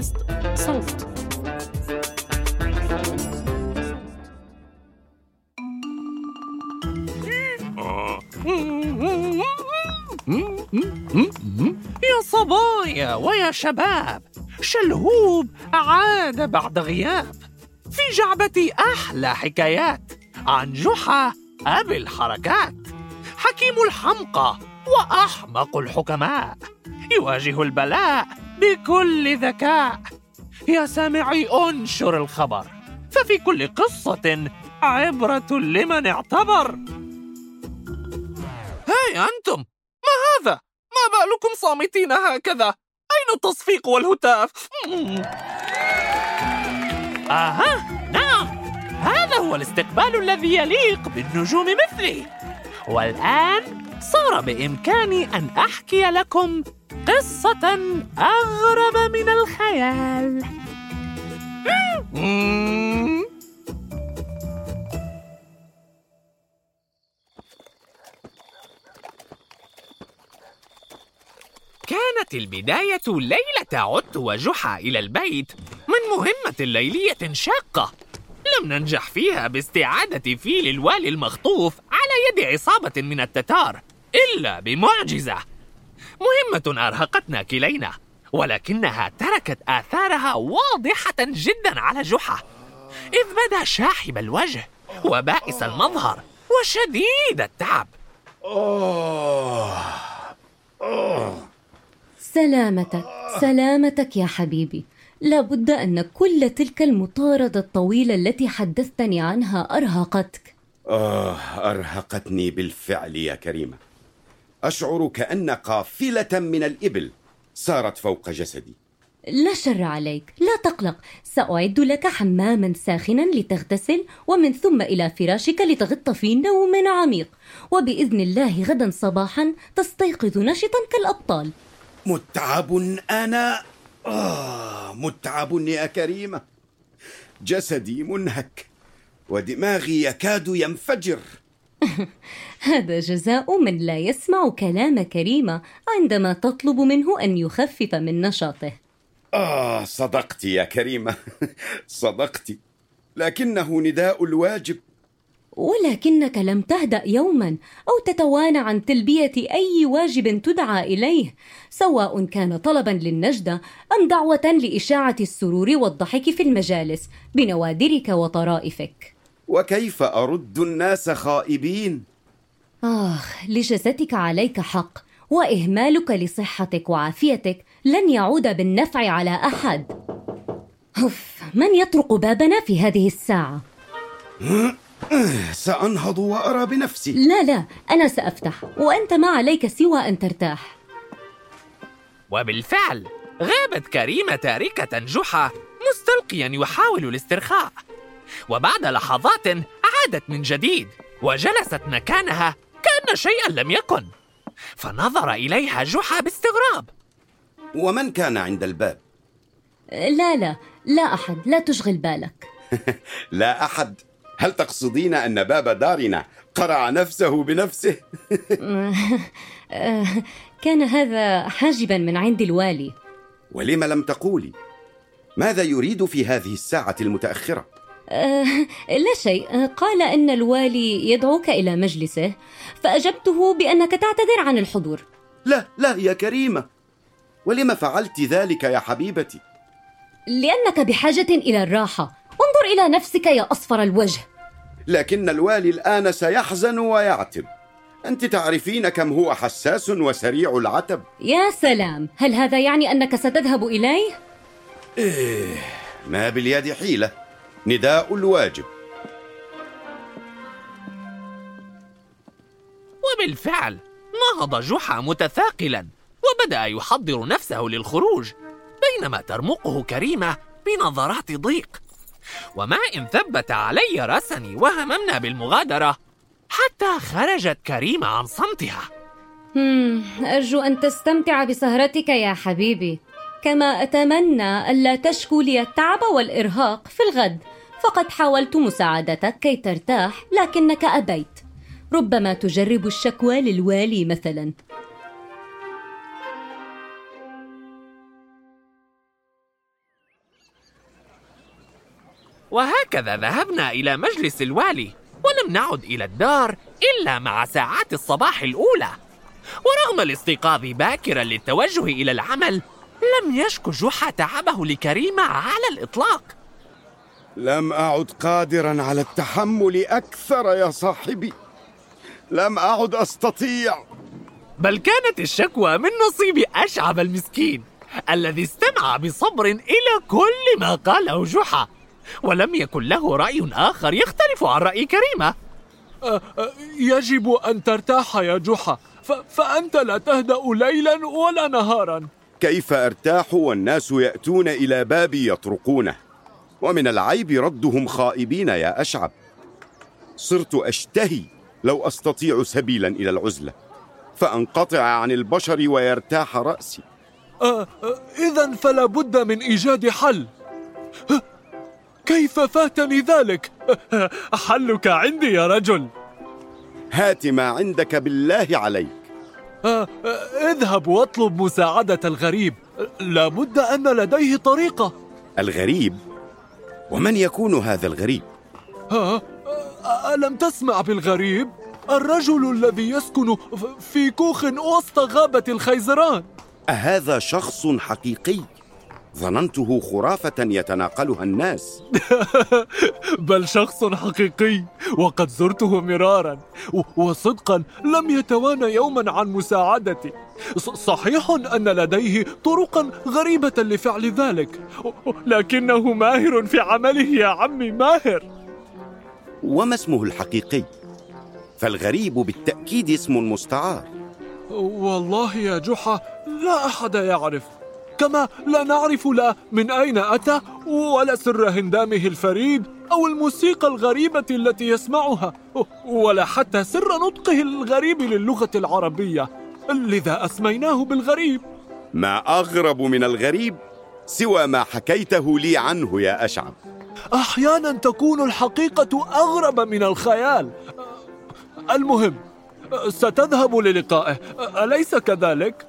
بودكاست صوت. يا صبايا ويا شباب شلهوب عاد بعد غياب. في جعبتي أحلى حكايات عن جحا أبي الحركات. حكيم الحمقى وأحمق الحكماء. يواجه البلاء بكل ذكاء. يا سامعي انشر الخبر. ففي كل قصة عبرة لمن اعتبر. هاي أنتم! ما هذا؟ ما بالكم صامتين هكذا؟ أين التصفيق والهتاف؟ آها! نعم! هذا هو الاستقبال الذي يليق بالنجوم مثلي. والآن صار بإمكاني أن أحكي لكم قصة أغرب من الخيال. كانت البداية ليلة عدت وجحا إلى البيت من مهمة ليلية شاقة. لم ننجح فيها باستعادة فيل الوالي المخطوف على يد عصابة من التتار. إلا بمعجزة. مهمة أرهقتنا كلينا ولكنها تركت آثارها واضحة جدا على جحا. إذ بدا شاحب الوجه وبائس المظهر وشديد التعب. سلامتك سلامتك يا حبيبي. لابد أن كل تلك المطاردة الطويلة التي حدثتني عنها أرهقتك. آه أرهقتني بالفعل يا كريمة. أشعر كأن قافلة من الإبل سارت فوق جسدي. لا شر عليك لا تقلق. سأعد لك حماما ساخنا لتغتسل ومن ثم إلى فراشك لتغط في نوم عميق. وبإذن الله غدا صباحا تستيقظ نشطا كالأبطال. متعب أنا. آه متعب يا كريمة. جسدي منهك ودماغي يكاد ينفجر. هذا جزاء من لا يسمع كلام كريمة عندما تطلب منه أن يخفف من نشاطه. آه صدقت يا كريمة. صدقت. لكنه نداء الواجب. ولكنك لم تهدأ يوما أو تتوانى عن تلبية أي واجب تدعى إليه سواء كان طلبا للنجدة أم دعوة لإشاعة السرور والضحك في المجالس بنوادرك وطرائفك. وكيف أرد الناس خائبين؟ آخ لجسدك عليك حق وإهمالك لصحتك وعافيتك لن يعود بالنفع على أحد أوف من يطرق بابنا في هذه الساعة؟ سأنهض وأرى بنفسي لا لا أنا سأفتح وأنت ما عليك سوى أن ترتاح وبالفعل غابت كريمة تاركة جحا مستلقيا يحاول الاسترخاء وبعد لحظات عادت من جديد وجلست مكانها كأن شيئا لم يكن فنظر إليها جحا باستغراب ومن كان عند الباب؟ لا لا لا أحد لا تشغل بالك لا أحد هل تقصدين أن باب دارنا قرع نفسه بنفسه؟ كان هذا حاجبا من عند الوالي ولم لم تقولي؟ ماذا يريد في هذه الساعة المتأخرة؟ أه لا شيء. قال إن الوالي يدعوك إلى مجلسه فأجبته بأنك تعتذر عن الحضور. لا لا يا كريمة. ولم فعلت ذلك يا حبيبتي؟ لأنك بحاجة إلى الراحة. انظر إلى نفسك يا أصفر الوجه. لكن الوالي الآن سيحزن ويعتب. أنت تعرفين كم هو حساس وسريع العتب؟ يا سلام. هل هذا يعني أنك ستذهب إليه؟ إيه ما باليد حيلة. نداء الواجب. وبالفعل نهض جحا متثاقلا وبدأ يحضر نفسه للخروج بينما ترمقه كريمة بنظرات ضيق. وما إن ثبت علي رسني وهممنا بالمغادرة حتى خرجت كريمة عن صمتها. أرجو أن تستمتع بسهرتك يا حبيبي. كما أتمنى ألا تشكو لي التعب والإرهاق في الغد. فقد حاولت مساعدتك كي ترتاح لكنك أبيت. ربما تجرب الشكوى للوالي مثلا. وهكذا ذهبنا إلى مجلس الوالي ولم نعد إلى الدار إلا مع ساعات الصباح الأولى. ورغم الاستيقاظ باكرا للتوجه إلى العمل لم يشك جحا تعبه لكريمة على الإطلاق. لم أعد قادرا على التحمل أكثر يا صاحبي. لم أعد أستطيع. بل كانت الشكوى من نصيب أشعب المسكين الذي استمع بصبر إلى كل ما قاله جحا ولم يكن له رأي آخر يختلف عن رأي كريمة. أه، أه، يجب أن ترتاح يا جحا فأنت لا تهدأ ليلا ولا نهارا. كيف أرتاح والناس يأتون إلى بابي يطرقونه؟ ومن العيب ردهم خائبين يا أشعب. صرت أشتهي لو أستطيع سبيلا إلى العزلة فأنقطع عن البشر ويرتاح رأسي. أه إذا فلا بد من إيجاد حل. كيف فاتني ذلك؟ حلك عندي يا رجل. هات ما عندك بالله عليك. أه اذهب واطلب مساعدة الغريب. لابد أن لديه طريقة. الغريب؟ ومن يكون هذا الغريب؟ ها؟ ألم تسمع بالغريب؟ الرجل الذي يسكن في كوخ وسط غابة الخيزران أهذا شخص حقيقي؟ ظننته خرافة يتناقلها الناس. بل شخص حقيقي وقد زرته مرارا وصدقا لم يتوانى يوما عن مساعدتي. صحيح أن لديه طرقا غريبة لفعل ذلك لكنه ماهر في عمله يا عمي ماهر. وما اسمه الحقيقي؟ فالغريب بالتأكيد اسم مستعار. والله يا جحا لا أحد يعرف. كما لا نعرف لا من أين أتى ولا سر هندامه الفريد أو الموسيقى الغريبة التي يسمعها ولا حتى سر نطقه الغريب للغة العربية. لذا أسميناه بالغريب. ما أغرب من الغريب سوى ما حكيته لي عنه يا أشعب أحيانا تكون الحقيقة أغرب من الخيال. المهم ستذهب للقائه. أليس كذلك؟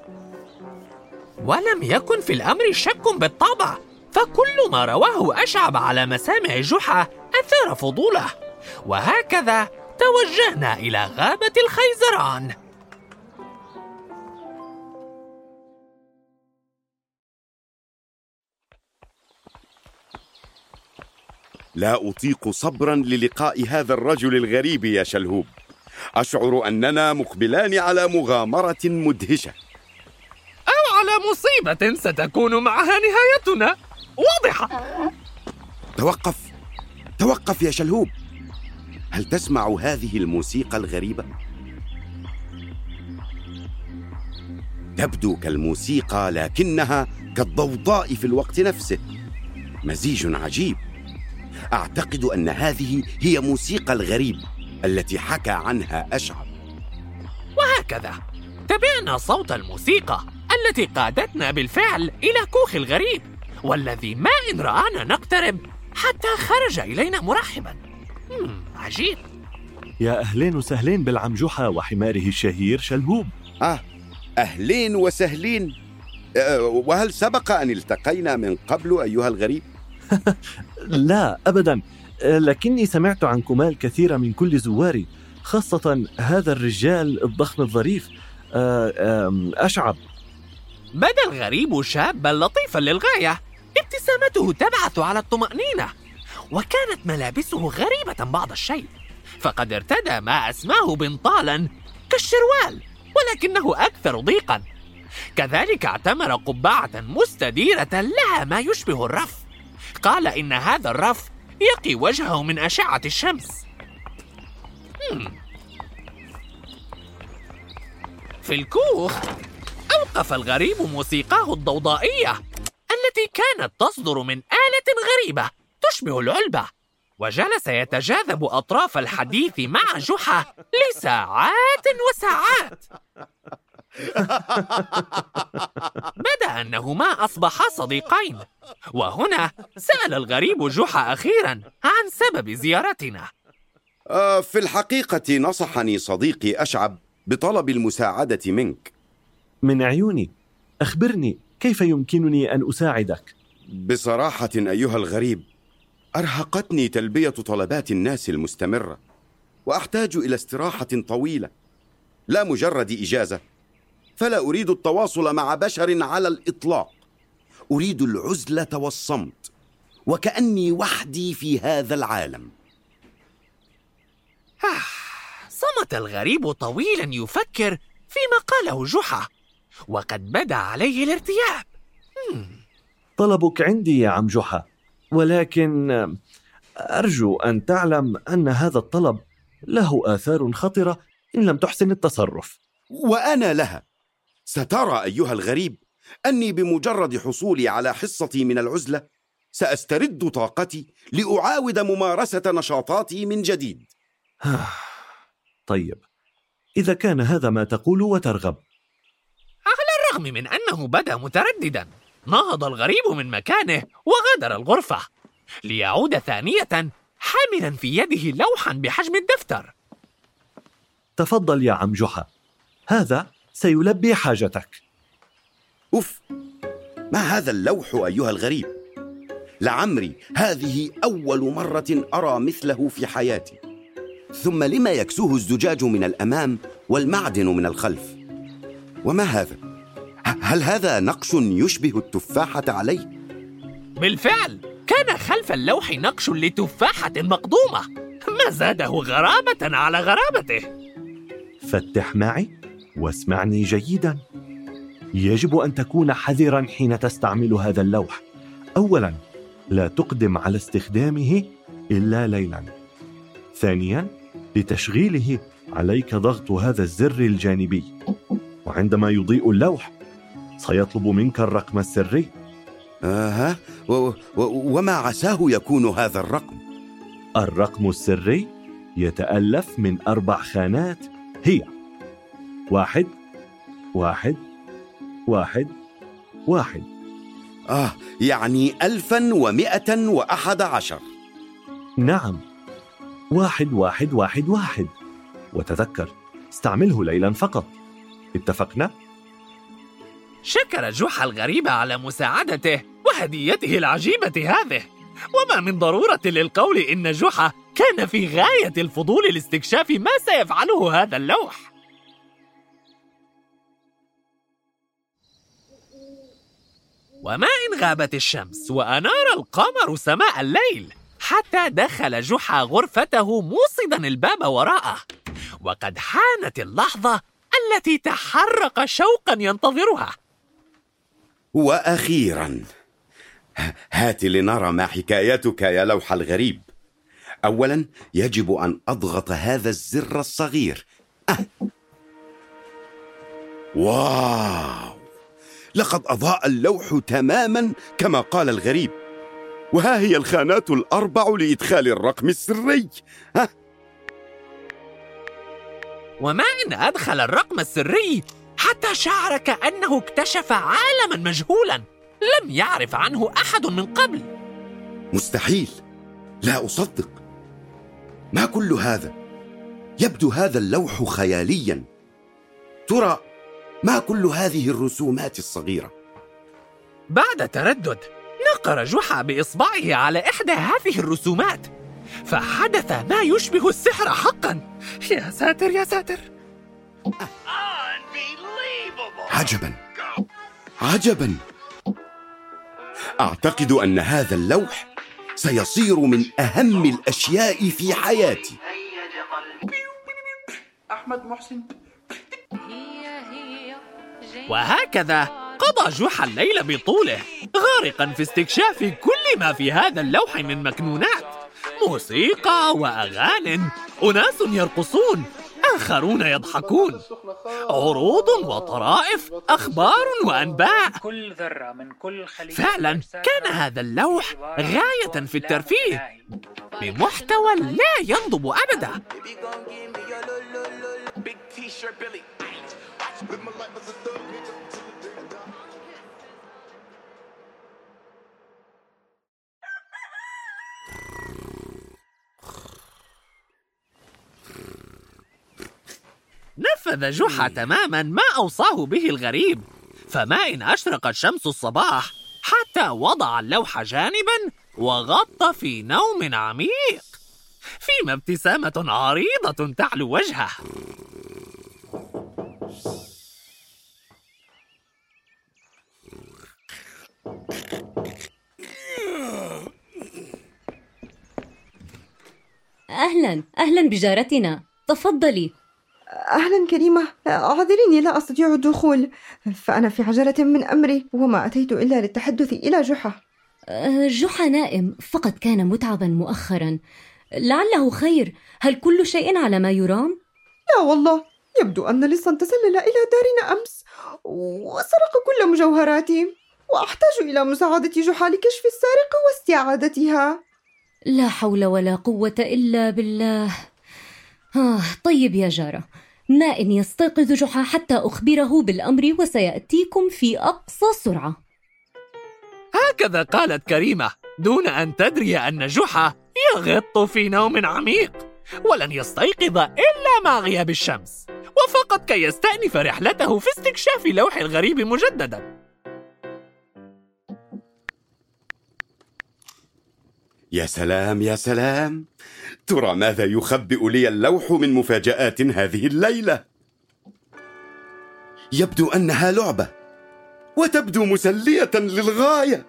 ولم يكن في الأمر شك بالطبع فكل ما رواه أشعب على مسامع جحا أثار فضوله وهكذا توجهنا إلى غابة الخيزران. لا أطيق صبرا للقاء هذا الرجل الغريب يا شلهوب. أشعر أننا مقبلان على مغامرة مدهشة. على مصيبة ستكون معها نهايتنا. واضحة. توقف. توقف يا شلهوب. هل تسمع هذه الموسيقى الغريبة؟ تبدو كالموسيقى لكنها كالضوضاء في الوقت نفسه. مزيج عجيب. أعتقد أن هذه هي موسيقى الغريب التي حكى عنها اشعب وهكذا. تبعنا صوت الموسيقى. التي قادتنا بالفعل إلى كوخ الغريب والذي ما إن رآنا نقترب حتى خرج إلينا مرحبا. عجيب. يا أهلين وسهلين بالعم جحا وحماره الشهير شلهوب. آه أهلين وسهلين. أه وهل سبق أن التقينا من قبل أيها الغريب؟ لا ابدا. لكني سمعت عنكما الكثير من كل زواري خاصة هذا الرجال الضخم الظريف. آه، أشعب. بدا الغريب شابا لطيفا للغاية؟ ابتسامته تبعث على الطمأنينة وكانت ملابسه غريبة بعض الشيء فقد ارتدى ما أسماه بنطالا كالشروال ولكنه أكثر ضيقا. كذلك اعتمر قبعة مستديرة لها ما يشبه الرف. قال إن هذا الرف يقي وجهه من أشعة الشمس. في الكوخ أوقف الغريب موسيقاه الضوضائية التي كانت تصدر من آلة غريبة تشبه العلبة وجلس يتجاذب أطراف الحديث مع جحا لساعات وساعات. بدأ أنهما أصبحا صديقين وهنا سأل الغريب جحا أخيرا عن سبب زيارتنا. آه في الحقيقة نصحني صديقي أشعب بطلب المساعدة منك. من عيوني. أخبرني كيف يمكنني أن أساعدك؟ بصراحة أيها الغريب أرهقتني تلبية طلبات الناس المستمرة وأحتاج إلى استراحة طويلة. لا مجرد إجازة فلا أريد التواصل مع بشر على الإطلاق. أريد العزلة والصمت وكأني وحدي في هذا العالم. صمت الغريب طويلا يفكر فيما قاله جحا. وقد بدا عليه الارتياب. طلبك عندي يا عم جحا ولكن أرجو أن تعلم أن هذا الطلب له آثار خطرة إن لم تحسن التصرف. وأنا لها. سترى أيها الغريب أني بمجرد حصولي على حصتي من العزلة سأسترد طاقتي لأعاود ممارسة نشاطاتي من جديد. طيب. إذا كان هذا ما تقول وترغب على الرغم من أنه بدا مترددا. نهض الغريب من مكانه وغادر الغرفة. ليعود ثانية حاملا في يده لوحا بحجم الدفتر. تفضل يا عم جحا. هذا سيلبي حاجتك. اف ما هذا اللوح أيها الغريب؟ لعمري هذه أول مرة أرى مثله في حياتي. ثم لما يكسوه الزجاج من الأمام والمعدن من الخلف؟ وما هذا؟ هل هذا نقش يشبه التفاحة عليه؟ بالفعل كان خلف اللوح نقش لتفاحة مقضومه ما زاده غرابه على غرابته فتح معي واسمعني جيدا. يجب أن تكون حذرا حين تستعمل هذا اللوح. اولا لا تقدم على استخدامه إلا ليلا. ثانيا لتشغيله عليك ضغط هذا الزر الجانبي. وعندما يضيء اللوح سيطلب منك الرقم السري؟ آه و و وما عساه يكون هذا الرقم؟ الرقم السري يتألف من أربع خانات هي. واحد واحد واحد واحد. آه يعني ألفا ومائة وأحد عشر. نعم. واحد واحد واحد واحد. وتذكر استعمله ليلا فقط. اتفقنا؟ شكر جحا الغريب على مساعدته وهديته العجيبة هذه. وما من ضرورة للقول إن جحا كان في غاية الفضول لاستكشاف ما سيفعله هذا اللوح. وما إن غابت الشمس وأنار القمر سماء الليل حتى دخل جحا غرفته موصدا الباب وراءه. وقد حانت اللحظة التي تحرق شوقا ينتظرها. وأخيرا. هات لنرى ما حكايتك يا لوح الغريب. اولا يجب أن أضغط هذا الزر الصغير. أه. واو. لقد أضاء اللوح تماما كما قال الغريب. وها هي الخانات الأربع لإدخال الرقم السري. ها وما إن أدخل الرقم السري؟ حتى شعر كأنه اكتشف عالما مجهولا. لم يعرف عنه أحد من قبل. مستحيل. لا أصدق. ما كل هذا؟ يبدو هذا اللوح خياليا. ترى ما كل هذه الرسومات الصغيرة؟ بعد تردد نقر جحا بإصبعه على إحدى هذه الرسومات. فحدث ما يشبه السحر حقا. يا ساتر يا ساتر. عجبا. عجبا. أعتقد أن هذا اللوح سيصير من أهم الأشياء في حياتي. أحمد محسن. وهكذا قضى جحا الليل بطوله غارقا في استكشاف كل ما في هذا اللوح من مكنونات. موسيقى وأغان أناس يرقصون آخرون يضحكون. عروض وطرائف أخبار وأنباء. كل ذرة من كل فعلا كان هذا اللوح غاية في الترفيه. بمحتوى لا ينضب أبدا. نفذ جحا تماما ما أوصاه به الغريب. فما إن أشرقت شمس الصباح حتى وضع اللوح جانبا وغط في نوم عميق. فيما ابتسامة عريضة تعلو وجهه. أهلا أهلا بجارتنا. تفضلي. أهلا كريمة أعذريني لا أستطيع الدخول. فأنا في عجلة من أمري وما أتيت إلا للتحدث إلى جحا. أه، جحا نائم فقد كان متعبا مؤخرا. لعله خير. هل كل شيء على ما يرام؟ لا والله. يبدو أن لصا تسلل إلى دارنا أمس وسرق كل مجوهراتي وأحتاج إلى مساعدة جحا لكشف السارق واستعادتها. لا حول ولا قوة إلا بالله. آه طيب يا جارة. ما إن يستيقظ جحا حتى أخبره بالأمر وسيأتيكم في أقصى سرعة. هكذا قالت كريمة دون أن تدري أن جحا يغط في نوم عميق ولن يستيقظ إلا مع غياب الشمس وفقط كي يستأنف رحلته في استكشاف لوح الغريب مجددا. يا سلام يا سلام. ترى ماذا يخبئ لي اللوح من مفاجآت هذه الليلة؟ يبدو أنها لعبة وتبدو مسلية للغاية.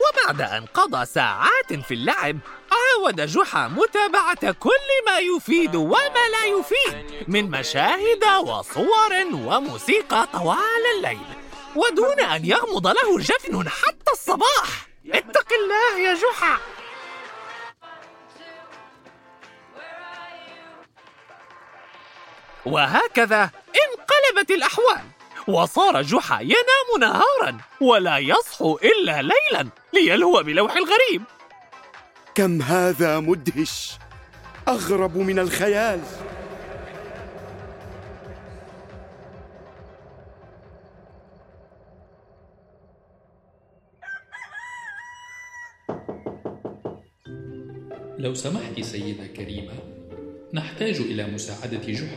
وبعد أن قضى ساعات في اللعب عاود جحا متابعة كل ما يفيد وما لا يفيد من مشاهد وصور وموسيقى طوال الليل. ودون أن يغمض له جفن حتى الصباح. اتق الله يا جحا. وهكذا انقلبت الأحوال وصار جحا ينام نهارا ولا يصحو إلا ليلا ليلهو بلوح الغريب. كم هذا مدهش! أغرب من الخيال! لو سمحت سيدة كريمة نحتاج إلى مساعدة جحا.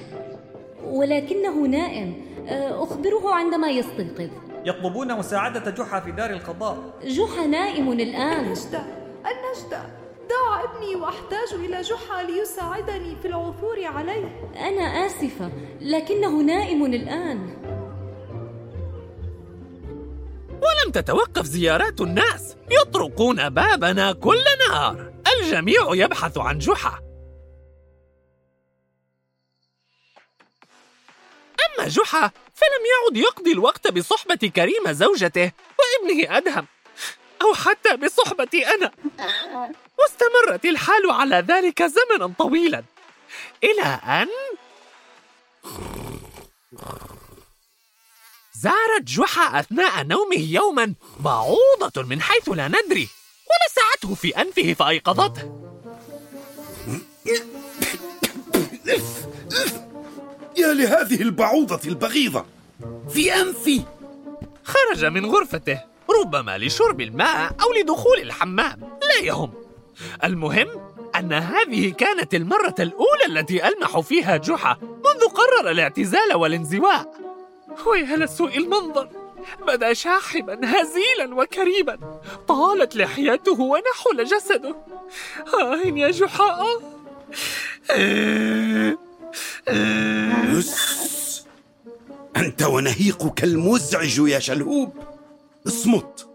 ولكنه نائم. أه، أخبره عندما يستيقظ. يطلبون مساعدة جحا في دار القضاء. جحا نائم الآن. النجدة النجدة. ضاع ابني وأحتاج إلى جحا ليساعدني في العثور عليه. أنا آسفة لكنه نائم الآن. ولم تتوقف زيارات الناس. يطرقون بابنا كل نهار. الجميع يبحث عن جحا. أما جحا فلم يعد يقضي الوقت بصحبة كريمة زوجته وابنه أدهم أو حتى بصحبتي أنا. واستمرت الحال على ذلك زمنا طويلا إلى أن زارت جحا أثناء نومه يوما بعوضة من حيث لا ندري. ولسعته في أنفه فأيقظته. يا لهذه البعوضة البغيضة. في أنفي. خرج من غرفته ربما لشرب الماء أو لدخول الحمام. لا يهم. المهم أن هذه كانت المرة الأولى التي ألمح فيها جحا منذ قرر الاعتزال والانزواء. ويا لسوء المنظر بدا شاحبا هزيلا وكريما طالت لحيته ونحل جسده. آه يا جحا. بس أنت ونهيقك المزعج يا شلهوب. اصمت.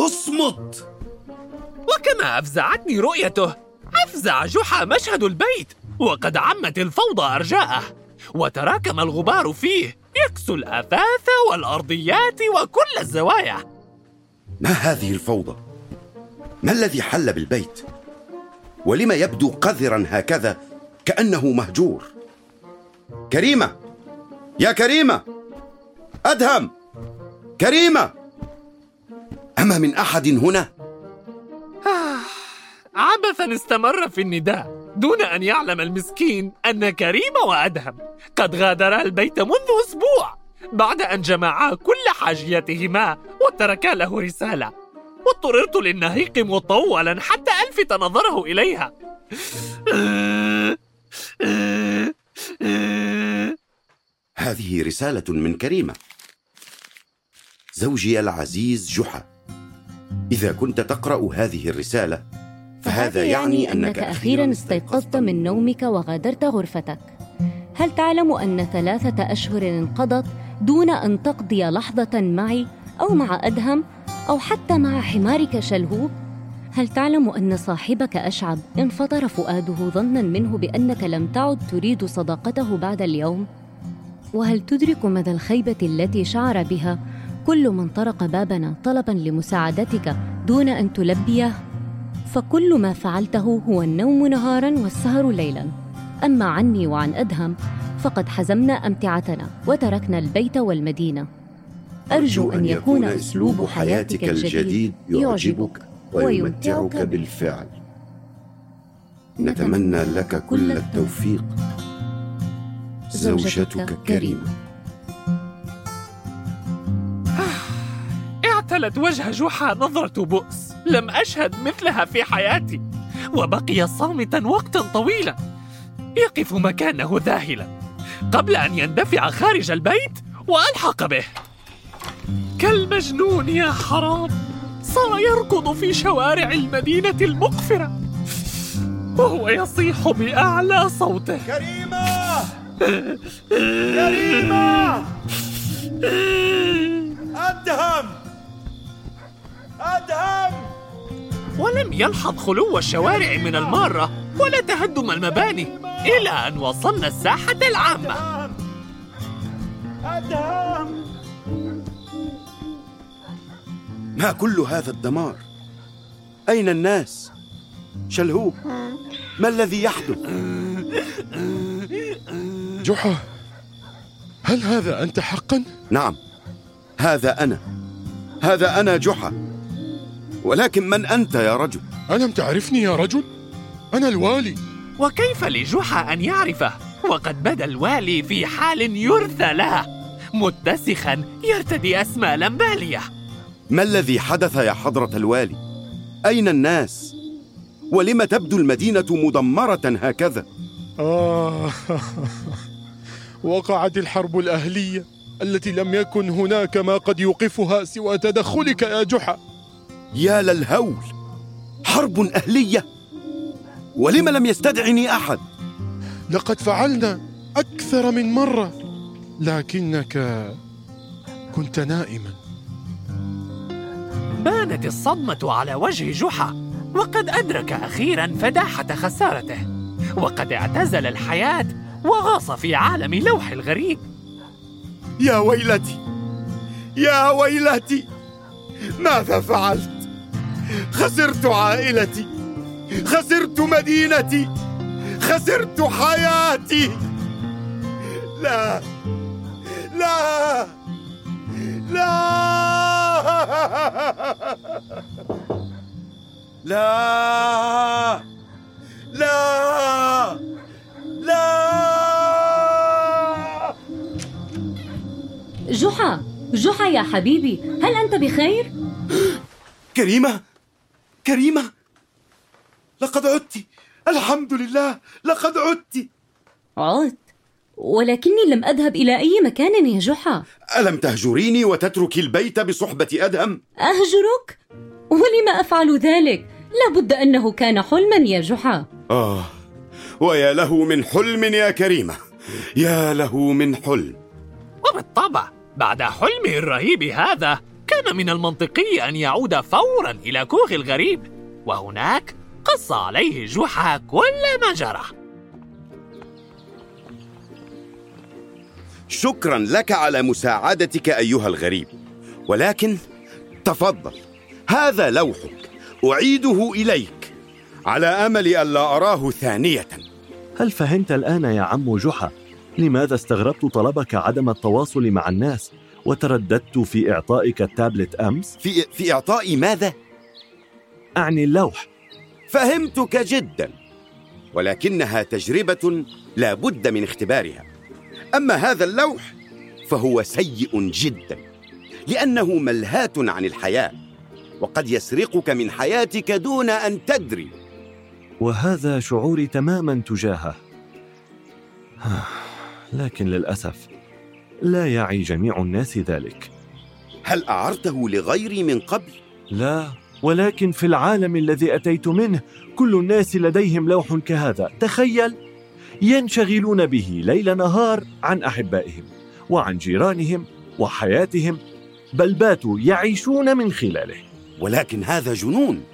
اصمت. وكما أفزعتني رؤيته أفزع جحا مشهد البيت وقد عمت الفوضى أرجاءه. وتراكم الغبار فيه يكسو الأثاث والأرضيات وكل الزوايا. ما هذه الفوضى؟ ما الذي حل بالبيت؟ ولم يبدو قذرا هكذا كأنه مهجور؟ كريمة يا كريمة أدهم كريمة أما من أحد هنا؟ عبثا استمر في النداء دون أن يعلم المسكين أن كريم وأدهم قد غادرا البيت منذ أسبوع بعد أن جمعا كل حاجياتهما وتركا له رسالة واضطررت للنهيق مطولا حتى ألفت نظره إليها. هذه رسالة من كريمة. زوجي العزيز جحا. إذا كنت تقرأ هذه الرسالة فهذا يعني أنك أخيرا استيقظت من نومك وغادرت غرفتك. هل تعلم أن ثلاثة أشهر انقضت دون أن تقضي لحظة معي؟ أو مع أدهم أو حتى مع حمارك شلهوب؟ هل تعلم أن صاحبك أشعب انفطر فؤاده ظنا منه بأنك لم تعد تريد صداقته بعد اليوم؟ وهل تدرك مدى الخيبة التي شعر بها كل من طرق بابنا طلبا لمساعدتك دون أن تلبيه؟ فكل ما فعلته هو النوم نهارا والسهر ليلا أما عني وعن أدهم فقد حزمنا أمتعتنا وتركنا البيت والمدينة أرجو أن يكون أسلوب حياتك الجديد يعجبك ويمتعك بالفعل. نتمنى لك كل التوفيق. زوجتك كريمة. اعتلت وجه جحا نظرة بؤس. لم أشهد مثلها في حياتي. وبقي صامتا وقتا طويلا. يقف مكانه ذاهلا. قبل أن يندفع خارج البيت وألحق به. كالمجنون يا حرام. صار يركض في شوارع المدينة المقفرة. وهو يصيح بأعلى صوته. كريمة! كريمة! أدهم! أدهم! ولم يلحظ خلو الشوارع من المارة ولا تهدم المباني إلى أن وصلنا الساحة العامة. أدهم! ما كل هذا الدمار؟ أين الناس؟ شلهوب ما الذي يحدث؟ جحا هل هذا أنت حقا؟ نعم هذا أنا. هذا أنا جحا. ولكن من أنت يا رجل؟ ألم تعرفني يا رجل؟ أنا الوالي. وكيف لجحا أن يعرفه؟ وقد بدا الوالي في حال يرثى له متسخا يرتدي أسمالا بالية. ما الذي حدث يا حضرة الوالي؟ أين الناس؟ ولم تبدو المدينة مدمرة هكذا؟ آه وقعت الحرب الأهلية التي لم يكن هناك ما قد يوقفها سوى تدخلك يا جحا يا للهول حرب أهلية ولم لم يستدعني أحد لقد فعلنا أكثر من مرة لكنك كنت نائما بانت الصدمة على وجه جحا وقد أدرك أخيرا فداحة خسارته وقد اعتزل الحياة وغاص في عالم لوح الغريب. يا ويلتي يا ويلتي ماذا فعلت؟ خسرت عائلتي خسرت مدينتي خسرت حياتي. لا لا لا. لا. لا. لا. جحا جحا يا حبيبي هل أنت بخير؟ كريمة كريمة. لقد عدت الحمد لله لقد عدت. عدت؟ ولكني لم أذهب إلى أي مكان يا جحا ألم تهجريني وتتركي البيت بصحبة أدهم؟ أهجرك؟ ولم أفعل ذلك؟ لابد أنه كان حلما يا جحا آه ويا له من حلم يا كريمة يا له من حلم وبالطبع بعد حلمه الرهيب هذا كان من المنطقي أن يعود فورا إلى كوخ الغريب وهناك قص عليه جحا كل ما جرى شكرا لك على مساعدتك أيها الغريب. ولكن تفضل هذا لوحك أعيده إليك على أمل ألا أراه ثانية. هل فهمت الآن يا عم جحا؟ لماذا استغربت طلبك عدم التواصل مع الناس وترددت في إعطائك التابلت أمس؟ في, في إعطاء ماذا؟ أعني اللوح. فهمتك جدا ولكنها تجربة لا بد من اختبارها. أما هذا اللوح فهو سيء جدا لأنه ملهاة عن الحياة وقد يسرقك من حياتك دون أن تدري. وهذا شعوري تماما تجاهه. لكن للأسف لا يعي جميع الناس ذلك. هل أعرته لغيري من قبل؟ لا ولكن في العالم الذي أتيت منه كل الناس لديهم لوح كهذا. تخيل! ينشغلون به ليل نهار عن أحبائهم وعن جيرانهم وحياتهم بل باتوا يعيشون من خلاله. ولكن هذا جنون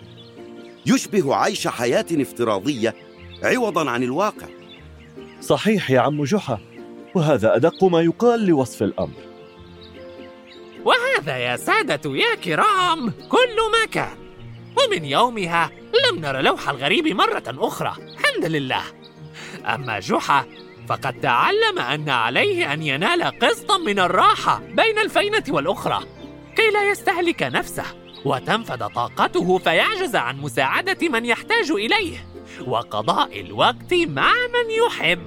يشبه عيش حياة افتراضية عوضا عن الواقع. صحيح يا عم جحا وهذا أدق ما يقال لوصف الأمر. وهذا يا سادة يا كرام كل ما كان. ومن يومها لم نرى لوح الغريب مرة أخرى. الحمد لله. أما جحا فقد تعلم أن عليه أن ينال قسطا من الراحة بين الفينة والأخرى كي لا يستهلك نفسه وتنفد طاقته فيعجز عن مساعدة من يحتاج إليه وقضاء الوقت مع من يحب.